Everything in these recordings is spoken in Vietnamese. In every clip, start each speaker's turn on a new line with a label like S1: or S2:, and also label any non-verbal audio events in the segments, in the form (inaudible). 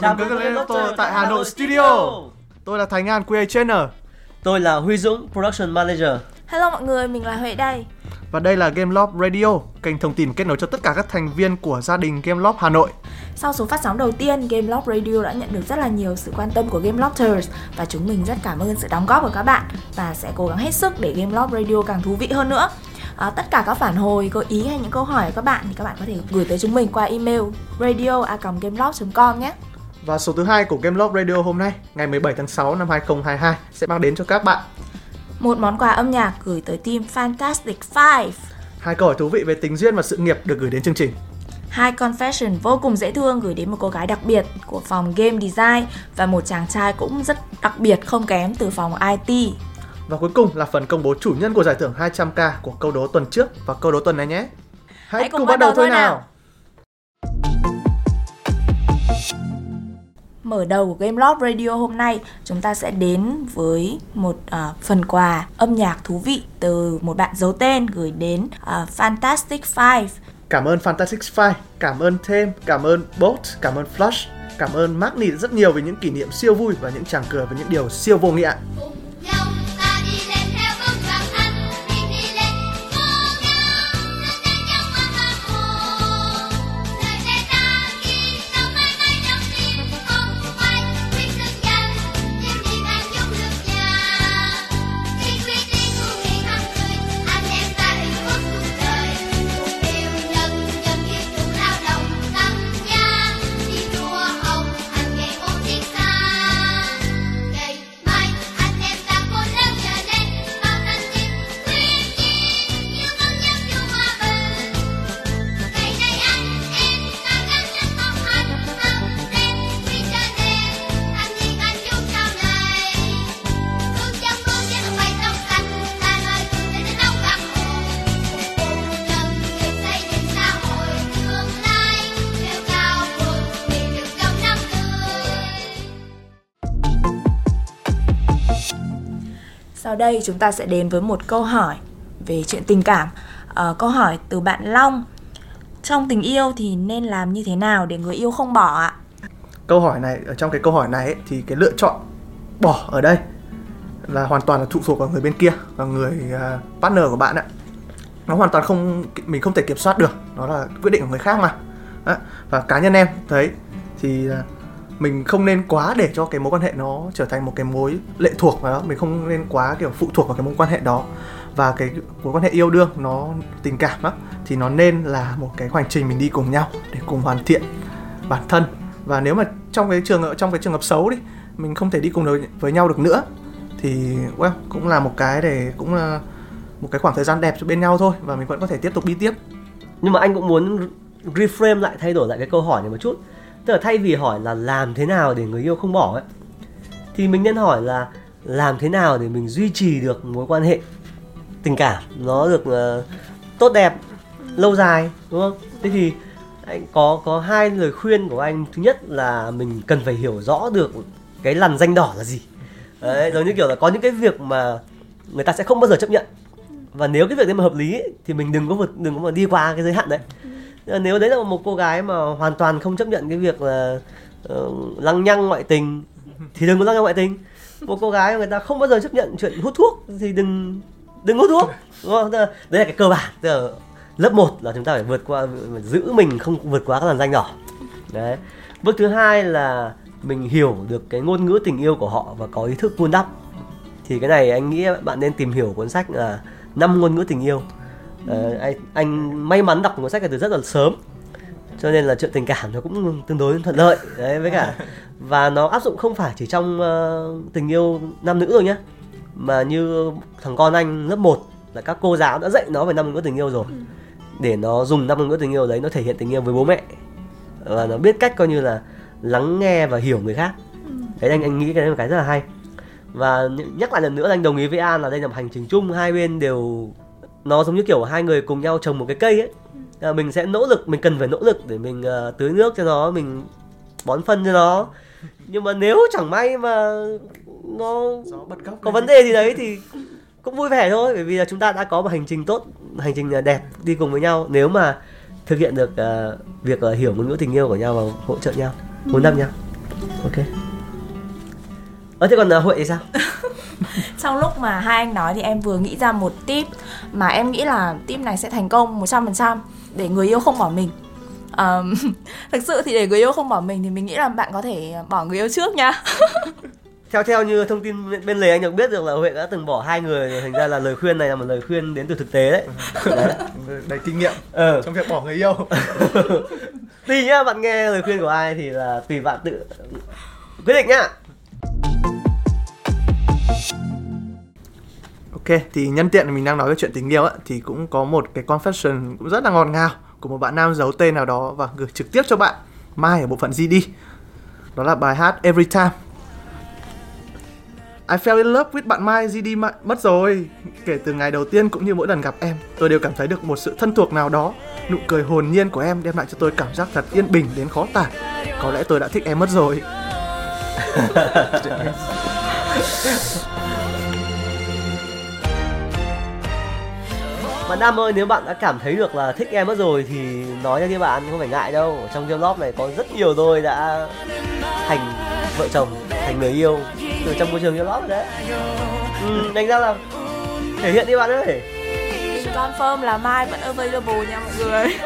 S1: Chào mừng các Game Doctor tại Hà Nội Studio. Tôi là Thành An QA Trainer
S2: Tôi là Huy Dũng, Production Manager.
S3: Hello mọi người, mình là Huệ đây.
S1: và đây là Game Loft Radio, kênh thông tin kết nối cho tất cả các thành viên của gia đình Game Loft Hà Nội.
S3: Sau số phát sóng đầu tiên, Game Loft Radio đã nhận được rất là nhiều sự quan tâm của Game Lofters và chúng mình rất cảm ơn sự đóng góp của các bạn và sẽ cố gắng hết sức để Game Loft Radio càng thú vị hơn nữa. À, tất cả các phản hồi, gợi ý hay những câu hỏi của các bạn thì các bạn có thể gửi tới chúng mình qua email radio@gameloft.com nhé.
S1: Và số thứ hai của Game Loft Radio hôm nay, ngày 17 tháng 6 năm 2022 sẽ mang đến cho các bạn
S3: Một món quà âm nhạc gửi tới team Fantastic Five.
S1: hai câu hỏi thú vị về tình duyên và sự nghiệp được gửi đến chương trình.
S3: Hai confession vô cùng dễ thương gửi đến một cô gái đặc biệt của phòng Game Design và một chàng trai cũng rất đặc biệt không kém từ phòng IT.
S1: Và cuối cùng là phần công bố chủ nhân của giải thưởng 200k của câu đố tuần trước và câu đố tuần này nhé. Hãy, cùng, bắt đầu thôi nào.
S3: Mở đầu của Game Loft Radio hôm nay, chúng ta sẽ đến với một uh, phần quà âm nhạc thú vị từ một bạn giấu tên gửi đến uh, Fantastic Five.
S1: Cảm ơn Fantastic Five, cảm ơn Thêm, cảm ơn Bolt, cảm ơn Flush, cảm ơn Magni rất nhiều về những kỷ niệm siêu vui và những tràng cười và những điều siêu vô nghĩa.
S4: Sau
S3: đây chúng ta sẽ đến với một câu hỏi về chuyện tình cảm. À, câu hỏi từ bạn Long. Trong tình yêu thì nên làm như thế nào để người yêu không bỏ ạ?
S1: Câu hỏi này ở trong cái câu hỏi này ấy, thì cái lựa chọn bỏ ở đây là hoàn toàn là phụ thuộc vào người bên kia, vào người uh, partner của bạn ạ. Nó hoàn toàn không mình không thể kiểm soát được, nó là quyết định của người khác mà. Đó. Và cá nhân em thấy thì uh, mình không nên quá để cho cái mối quan hệ nó trở thành một cái mối lệ thuộc vào đó, mình không nên quá kiểu phụ thuộc vào cái mối quan hệ đó. Và cái mối quan hệ yêu đương nó tình cảm á thì nó nên là một cái hành trình mình đi cùng nhau để cùng hoàn thiện bản thân. Và nếu mà trong cái trường trong cái trường hợp xấu đi mình không thể đi cùng được với nhau được nữa thì well, cũng là một cái để cũng là một cái khoảng thời gian đẹp cho bên nhau thôi và mình vẫn có thể tiếp tục đi tiếp.
S2: Nhưng mà anh cũng muốn reframe lại, thay đổi lại cái câu hỏi này một chút. Tức là thay vì hỏi là làm thế nào để người yêu không bỏ ấy, thì mình nên hỏi là làm thế nào để mình duy trì được mối quan hệ tình cảm nó được uh, tốt đẹp, lâu dài, đúng không? Thế thì anh có có hai lời khuyên của anh. Thứ nhất là mình cần phải hiểu rõ được cái lằn danh đỏ là gì. Đấy, giống như kiểu là có những cái việc mà người ta sẽ không bao giờ chấp nhận và nếu cái việc đấy mà hợp lý ấy, thì mình đừng có vượt đừng có mà đi qua cái giới hạn đấy ừ. Ờ, nếu đấy là một cô gái mà hoàn toàn không chấp nhận cái việc là uh, lăng nhăng ngoại tình thì đừng có lăng nhăng ngoại tình. Một cô gái mà người ta không bao giờ chấp nhận chuyện hút thuốc thì đừng đừng hút thuốc đúng không? Là, đấy là cái cơ bản. Tức là lớp 1 là chúng ta phải vượt qua giữ mình không vượt quá các làn danh đỏ. Đấy. Bước thứ hai là mình hiểu được cái ngôn ngữ tình yêu của họ và có ý thức vun đắp. Thì cái này anh nghĩ bạn nên tìm hiểu cuốn sách là năm ngôn ngữ tình yêu. Ờ, anh, anh may mắn đọc cuốn sách này từ rất là sớm cho nên là chuyện tình cảm nó cũng tương đối thuận lợi. Đấy với cả (laughs) và nó áp dụng không phải chỉ trong ờ, tình yêu nam nữ rồi nhá mà như thằng con anh lớp 1 là các cô giáo đã dạy nó về năm ngữ tình yêu rồi. Để nó dùng năm ngữ tình yêu đấy nó thể hiện tình yêu với bố mẹ. Và nó biết cách coi như là lắng nghe và hiểu người khác. Đấy anh anh nghĩ cái đấy là cái rất là hay. Và nh- nhắc lại lần nữa là anh đồng ý với An là đây là một hành trình chung hai bên đều nó giống như kiểu hai người cùng nhau trồng một cái cây ấy. À, mình sẽ nỗ lực mình cần phải nỗ lực để mình ờ, tưới nước cho nó mình bón phân cho nó. Nhưng mà nếu chẳng may mà nó
S1: bật gốc
S2: có vấn đề gì đấy thì cũng vui vẻ thôi bởi vì là chúng ta đã có một hành trình tốt hành trình đẹp đi cùng với nhau. Nếu mà thực hiện được ờ, việc ờ, hiểu ngôn ngữ tình yêu của nhau và hỗ trợ nhau vun đắp nhau. Ok ờ thế còn uh, huệ thì sao (laughs)
S3: Trong lúc mà hai anh nói thì em vừa nghĩ ra một tip mà em nghĩ là tip này sẽ thành công 100% để người yêu không bỏ mình. Ờm, (laughs) thực sự thì để người yêu không bỏ mình thì mình nghĩ là bạn có thể bỏ người yêu trước nha. (laughs)
S2: theo theo như thông tin bên- bên lề anh được biết được là huệ đã từng bỏ hai người rồi thành ra là lời khuyên này là một lời khuyên đến từ thực tế đấy đấy.
S1: đầy kinh nghiệm
S2: ờ
S1: trong việc bỏ người yêu
S2: tùy nhá bạn nghe lời khuyên của ai thì là tùy bạn tự quyết định nhá
S1: Ok, thì nhân tiện mình đang nói về chuyện tình yêu ấy, thì cũng có một cái confession cũng rất là ngọt ngào của một bạn nam giấu tên nào đó và gửi trực tiếp cho bạn Mai ở bộ phận GD. Đó là bài hát Every Time. I fell in love with bạn Mai GD Mai mất rồi. Kể từ ngày đầu tiên cũng như mỗi lần gặp em, tôi đều cảm thấy được một sự thân thuộc nào đó. Nụ cười hồn nhiên của em đem lại cho tôi cảm giác thật yên bình đến khó tả. Có lẽ tôi đã thích em mất rồi. (laughs)
S2: bạn nam ơi nếu bạn đã cảm thấy được là thích em mất rồi thì nói ra đi bạn không phải ngại đâu. Ở trong game love này có rất nhiều đôi đã thành vợ chồng thành người yêu từ trong môi trường game love đấy. Ừ, thành ra là thể hiện đi bạn ơi.
S3: Mình confirm là Mai vẫn available nha mọi người.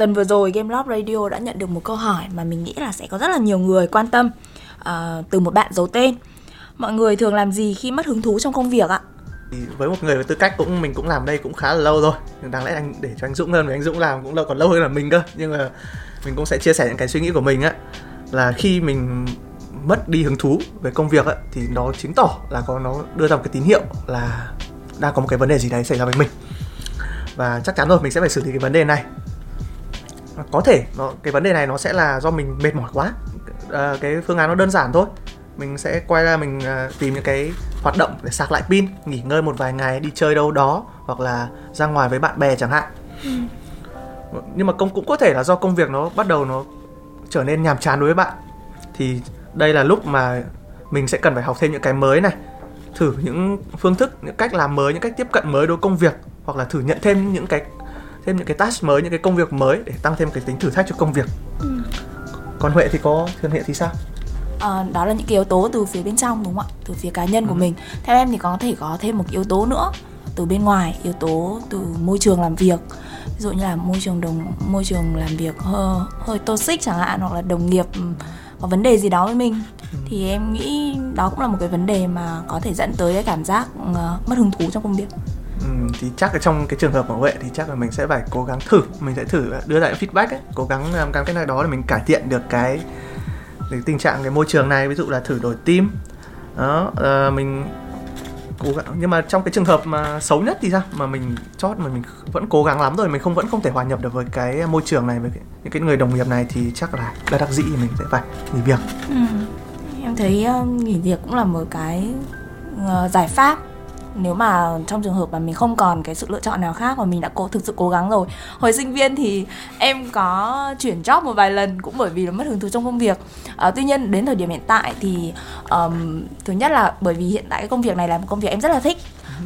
S3: Tuần vừa rồi Game Love Radio đã nhận được một câu hỏi mà mình nghĩ là sẽ có rất là nhiều người quan tâm uh, từ một bạn giấu tên. Mọi người thường làm gì khi mất hứng thú trong công việc ạ?
S1: Với một người với tư cách cũng mình cũng làm đây cũng khá là lâu rồi nhưng đáng lẽ anh để cho anh Dũng hơn vì anh Dũng làm cũng lâu còn lâu hơn là mình cơ nhưng mà mình cũng sẽ chia sẻ những cái suy nghĩ của mình á là khi mình mất đi hứng thú về công việc á thì nó chứng tỏ là có nó đưa ra một cái tín hiệu là đang có một cái vấn đề gì đấy xảy ra với mình và chắc chắn rồi mình sẽ phải xử lý cái vấn đề này có thể nó cái vấn đề này nó sẽ là do mình mệt mỏi quá. À, cái phương án nó đơn giản thôi. Mình sẽ quay ra mình à, tìm những cái hoạt động để sạc lại pin nghỉ ngơi một vài ngày đi chơi đâu đó hoặc là ra ngoài với bạn bè chẳng hạn. Nhưng mà công cũng có thể là do công việc nó bắt đầu nó trở nên nhàm chán đối với bạn. Thì đây là lúc mà mình sẽ cần phải học thêm những cái mới này. Thử những phương thức những cách làm mới những cách tiếp cận mới đối với công việc hoặc là thử nhận thêm những cái thêm những cái task mới những cái công việc mới để tăng thêm cái tính thử thách cho công việc còn huệ thì có thường hiện thì sao
S3: Ờ, đó là những cái yếu tố từ phía bên trong đúng không ạ? Từ phía cá nhân của mình. Theo em thì có thể có thêm một yếu tố nữa từ bên ngoài, yếu tố từ môi trường làm việc. Ví dụ như là môi trường đồng môi trường làm việc hơi, hơi toxic chẳng hạn hoặc là đồng nghiệp có vấn đề gì đó với mình thì em nghĩ đó cũng là một cái vấn đề mà có thể dẫn tới cái cảm giác ờ, mất hứng thú trong công việc.
S1: Thì chắc là trong cái trường hợp của Huệ thì chắc là mình sẽ phải cố gắng thử. Mình sẽ thử đưa lại feedback ấy, cố gắng làm cái này đó để mình cải thiện được cái, cái tình trạng cái môi trường này. Ví dụ là thử đổi team. Đó uh, mình cố gắng. Nhưng mà trong cái trường hợp mà xấu nhất thì sao? Mà mình chót mà mình vẫn cố gắng lắm rồi mình không vẫn không thể hòa nhập được với cái môi trường này với cái, những cái người đồng nghiệp này thì chắc là là đặc dĩ thì mình sẽ phải nghỉ việc. Ừ.
S3: Em thấy uh, nghỉ việc cũng là một cái uh, giải pháp nếu mà trong trường hợp mà mình không còn cái sự lựa chọn nào khác và mình đã cố thực sự cố gắng rồi. Hồi sinh viên thì em có chuyển job một vài lần cũng bởi vì là mất hứng thú trong công việc. À, tuy nhiên đến thời điểm hiện tại thì um, thứ nhất là bởi vì hiện tại cái công việc này là một công việc em rất là thích.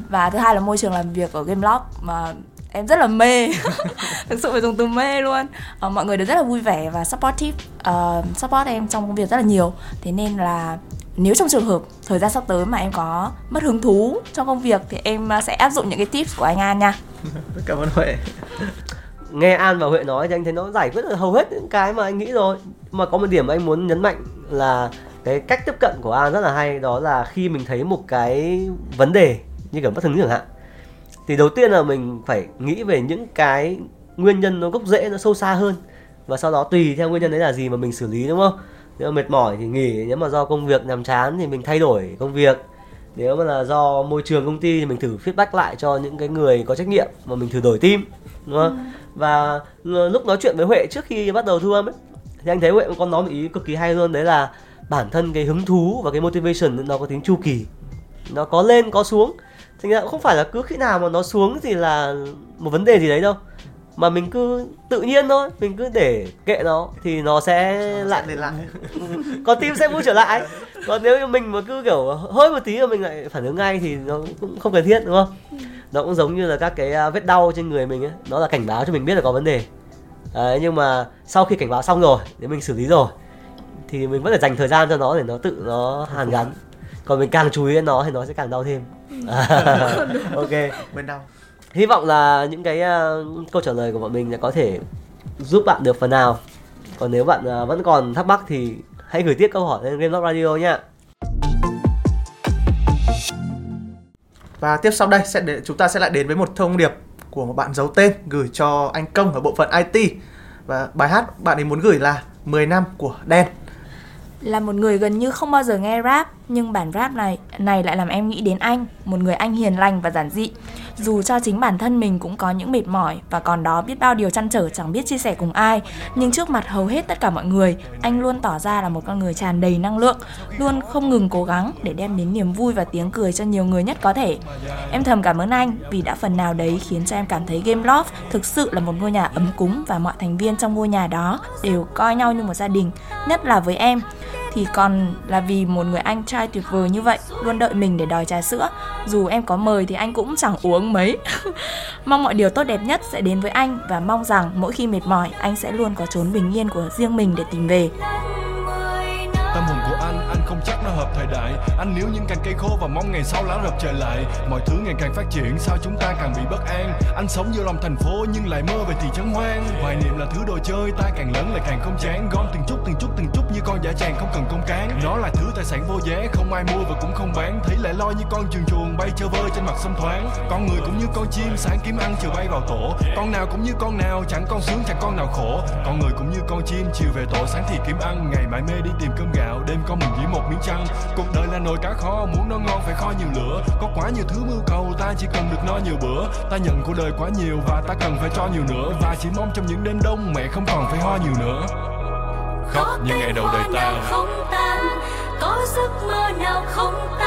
S3: Và thứ hai là môi trường làm việc ở Gameloft mà em rất là mê. (laughs) Thực sự phải dùng từ mê luôn. Ờ, mọi người đều rất là vui vẻ và supportive uh, support em trong công việc rất là nhiều. Thế nên là nếu trong trường hợp thời gian sắp tới mà em có mất hứng thú trong công việc thì em à, sẽ áp dụng những cái tips của anh An nha. (laughs)
S1: Cảm ơn Huệ.
S2: Nghe An và Huệ nói thì anh thấy nó giải quyết được hầu hết những cái mà anh nghĩ rồi. Mà có một điểm mà anh muốn nhấn mạnh là cái cách tiếp cận của An rất là hay, đó là khi mình thấy một cái vấn đề như kiểu bất hứng chẳng hạn, thì đầu tiên là mình phải nghĩ về những cái nguyên nhân nó gốc rễ, nó sâu xa hơn. Và sau đó tùy theo nguyên nhân đấy là gì mà mình xử lý, đúng không? Nếu mà mệt mỏi thì nghỉ nếu mà do công việc nhàm chán thì mình thay đổi công việc. Nếu mà là do môi trường công ty thì mình thử feedback lại cho những cái người có trách nhiệm mà mình thử đổi team đúng không? Và l- lúc nói chuyện với Huệ trước khi bắt đầu thu âm ấy thì anh thấy Huệ có nói một ý cực kỳ hay luôn đấy là bản thân cái hứng thú và cái motivation nó có tính chu kỳ. Nó có lên có xuống. Thành ra không phải là cứ khi nào mà nó xuống thì là một vấn đề gì đấy đâu mà mình cứ tự nhiên thôi mình cứ để kệ nó thì nó sẽ lại.
S1: lên lại. (laughs)
S2: Còn tim sẽ vui trở lại. Còn nếu như mình mà cứ kiểu hơi một tí mà mình lại phản ứng ngay thì nó cũng không cần thiết đúng không? Nó cũng giống như là các cái à, vết đau trên người mình ấy. Nó là cảnh báo cho mình biết là có vấn đề. Đấy, nhưng mà sau khi cảnh báo xong rồi nếu mình xử lý rồi thì mình vẫn phải dành thời gian cho nó để nó tự nó hàn gắn. Còn mình càng chú ý đến nó thì nó sẽ càng đau thêm. (laughs) Ok.
S1: Bên đau
S2: hy vọng là những cái uh, câu trả lời của bọn mình sẽ có thể giúp bạn được phần nào còn nếu bạn uh, vẫn còn thắc mắc thì hãy gửi tiếp câu hỏi lên Game Lock Radio nha
S1: Và tiếp sau đây sẽ để, chúng ta sẽ lại đến với một thông điệp của một bạn giấu tên gửi cho anh Công ở bộ phận IT. Và bài hát bạn ấy muốn gửi là 10 năm của Đen.
S3: Là một người gần như không bao giờ nghe rap nhưng bản rap này này lại làm em nghĩ đến anh Một người anh hiền lành và giản dị. Dù cho chính bản thân mình cũng có những mệt mỏi Và còn đó biết bao điều chăn trở chẳng biết chia sẻ cùng ai Nhưng trước mặt hầu hết tất cả mọi người Anh luôn tỏ ra là một con người tràn đầy năng lượng Luôn không ngừng cố gắng để đem đến niềm vui và tiếng cười cho nhiều người nhất có thể. Em thầm cảm ơn anh vì đã phần nào đấy khiến cho em cảm thấy Game Loft thực sự là một ngôi nhà ấm cúng và mọi thành viên trong ngôi nhà đó đều coi nhau như một gia đình, nhất là với em thì còn là vì một người anh trai tuyệt vời như vậy, luôn đợi mình để đòi trà sữa. Dù em có mời thì anh cũng chẳng uống mấy. (laughs) Mong mọi điều tốt đẹp nhất sẽ đến với anh và mong rằng mỗi khi mệt mỏi, anh sẽ luôn có chốn bình yên của riêng mình để tìm về
S5: hợp thời đại. Anh níu những cành cây khô và mong ngày sau lá rập trời lại. Mọi thứ ngày càng phát triển, sao chúng ta càng bị bất an? Anh sống giữa lòng thành phố nhưng lại mơ về thị trấn hoang. Hoài niệm là thứ đồ chơi, ta càng lớn lại càng không chán. Gom từng chút từng chút từng chút như con giả tràng không cần công cán. Nó là thứ tài sản vô giá, không ai mua và cũng không bán. Thấy lại lo như con chuồn chuồn bay chơi vơi trên mặt sông thoáng. Con người cũng như con chim, sáng kiếm ăn chiều bay vào tổ. Con nào cũng như con nào, chẳng con sướng chẳng con nào khổ. Con người cũng như con chim, chiều về tổ sáng thì kiếm ăn. Ngày mãi mê đi tìm cơm gạo, đêm con mình chỉ một miếng trăng. Cuộc đời là nồi cá kho, muốn nó ngon phải kho nhiều lửa. Có quá nhiều thứ mưu cầu, ta chỉ cần được no nhiều bữa. Ta nhận của đời quá nhiều và ta cần phải cho nhiều nữa. Và chỉ mong trong những đêm đông mẹ không còn phải ho nhiều nữa. Khóc như ngày đầu đời ta
S4: không tan? Có giấc mơ nào không tan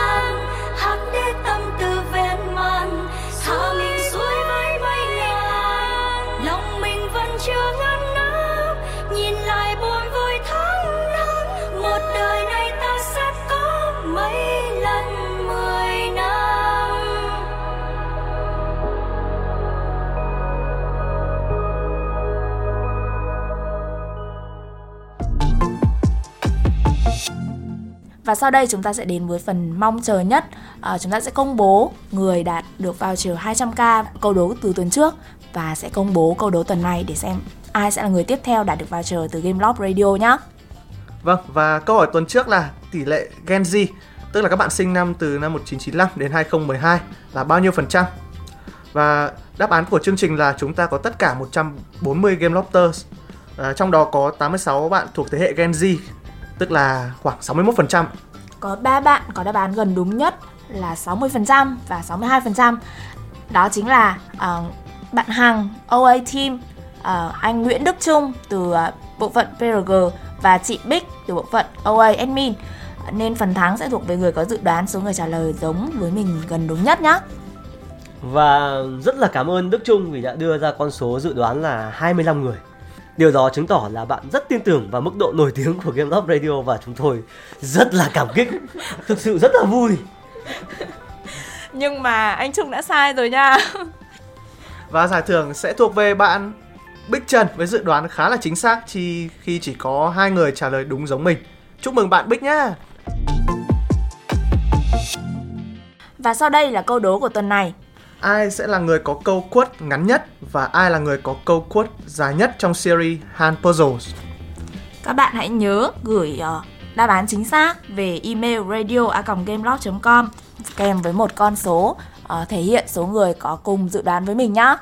S3: Và sau đây chúng ta sẽ đến với phần mong chờ nhất à, Chúng ta sẽ công bố người đạt được voucher 200k câu đố từ tuần trước Và sẽ công bố câu đố tuần này để xem ai sẽ là người tiếp theo đạt được voucher từ Game Love Radio nhé
S1: Vâng, và câu hỏi tuần trước là tỷ lệ Gen Z, tức là các bạn sinh năm từ năm 1995 đến 2012 là bao nhiêu phần trăm? Và đáp án của chương trình là chúng ta có tất cả 140 Game Lobsters. À, trong đó có 86 bạn thuộc thế hệ Gen Z, tức là khoảng 61%.
S3: Có 3 bạn có đáp án gần đúng nhất là 60% và 62% Đó chính là ờ, bạn Hằng OA Team ờ, Anh Nguyễn Đức Trung từ ờ, bộ phận PRG Và chị Bích từ bộ phận OA Admin Nên phần thắng sẽ thuộc về người có dự đoán số người trả lời giống với mình gần đúng nhất nhá
S2: Và rất là cảm ơn Đức Trung vì đã đưa ra con số dự đoán là 25 người. Điều đó chứng tỏ là bạn rất tin tưởng vào mức độ nổi tiếng của Game Love Radio và chúng tôi rất là cảm kích. (laughs) Thực sự rất là vui.
S3: Nhưng mà anh Trung đã sai rồi nha (laughs)
S1: Và giải thưởng sẽ thuộc về bạn Bích Trần với dự đoán khá là chính xác chi khi chỉ có hai người trả lời đúng giống mình. Chúc mừng bạn Bích nhá.
S3: Và sau đây là câu đố của tuần này
S1: Ai sẽ là người có câu quote ngắn nhất và ai là người có câu quote dài nhất trong series Hand Puzzles?
S3: Các bạn hãy nhớ gửi ờ, đáp án chính xác về email radio.gameblog.com kèm với một con số ờ, thể hiện số người có cùng dự đoán với mình nhá.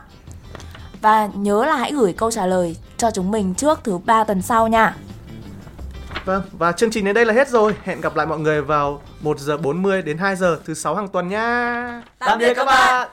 S3: Và nhớ là hãy gửi câu trả lời cho chúng mình trước thứ ba tuần sau nha.
S1: Vâng, và chương trình đến đây là hết rồi. Hẹn gặp lại mọi người vào 1 giờ 40 đến 2 giờ thứ sáu hàng tuần nha.
S2: Tạm biệt các bạn.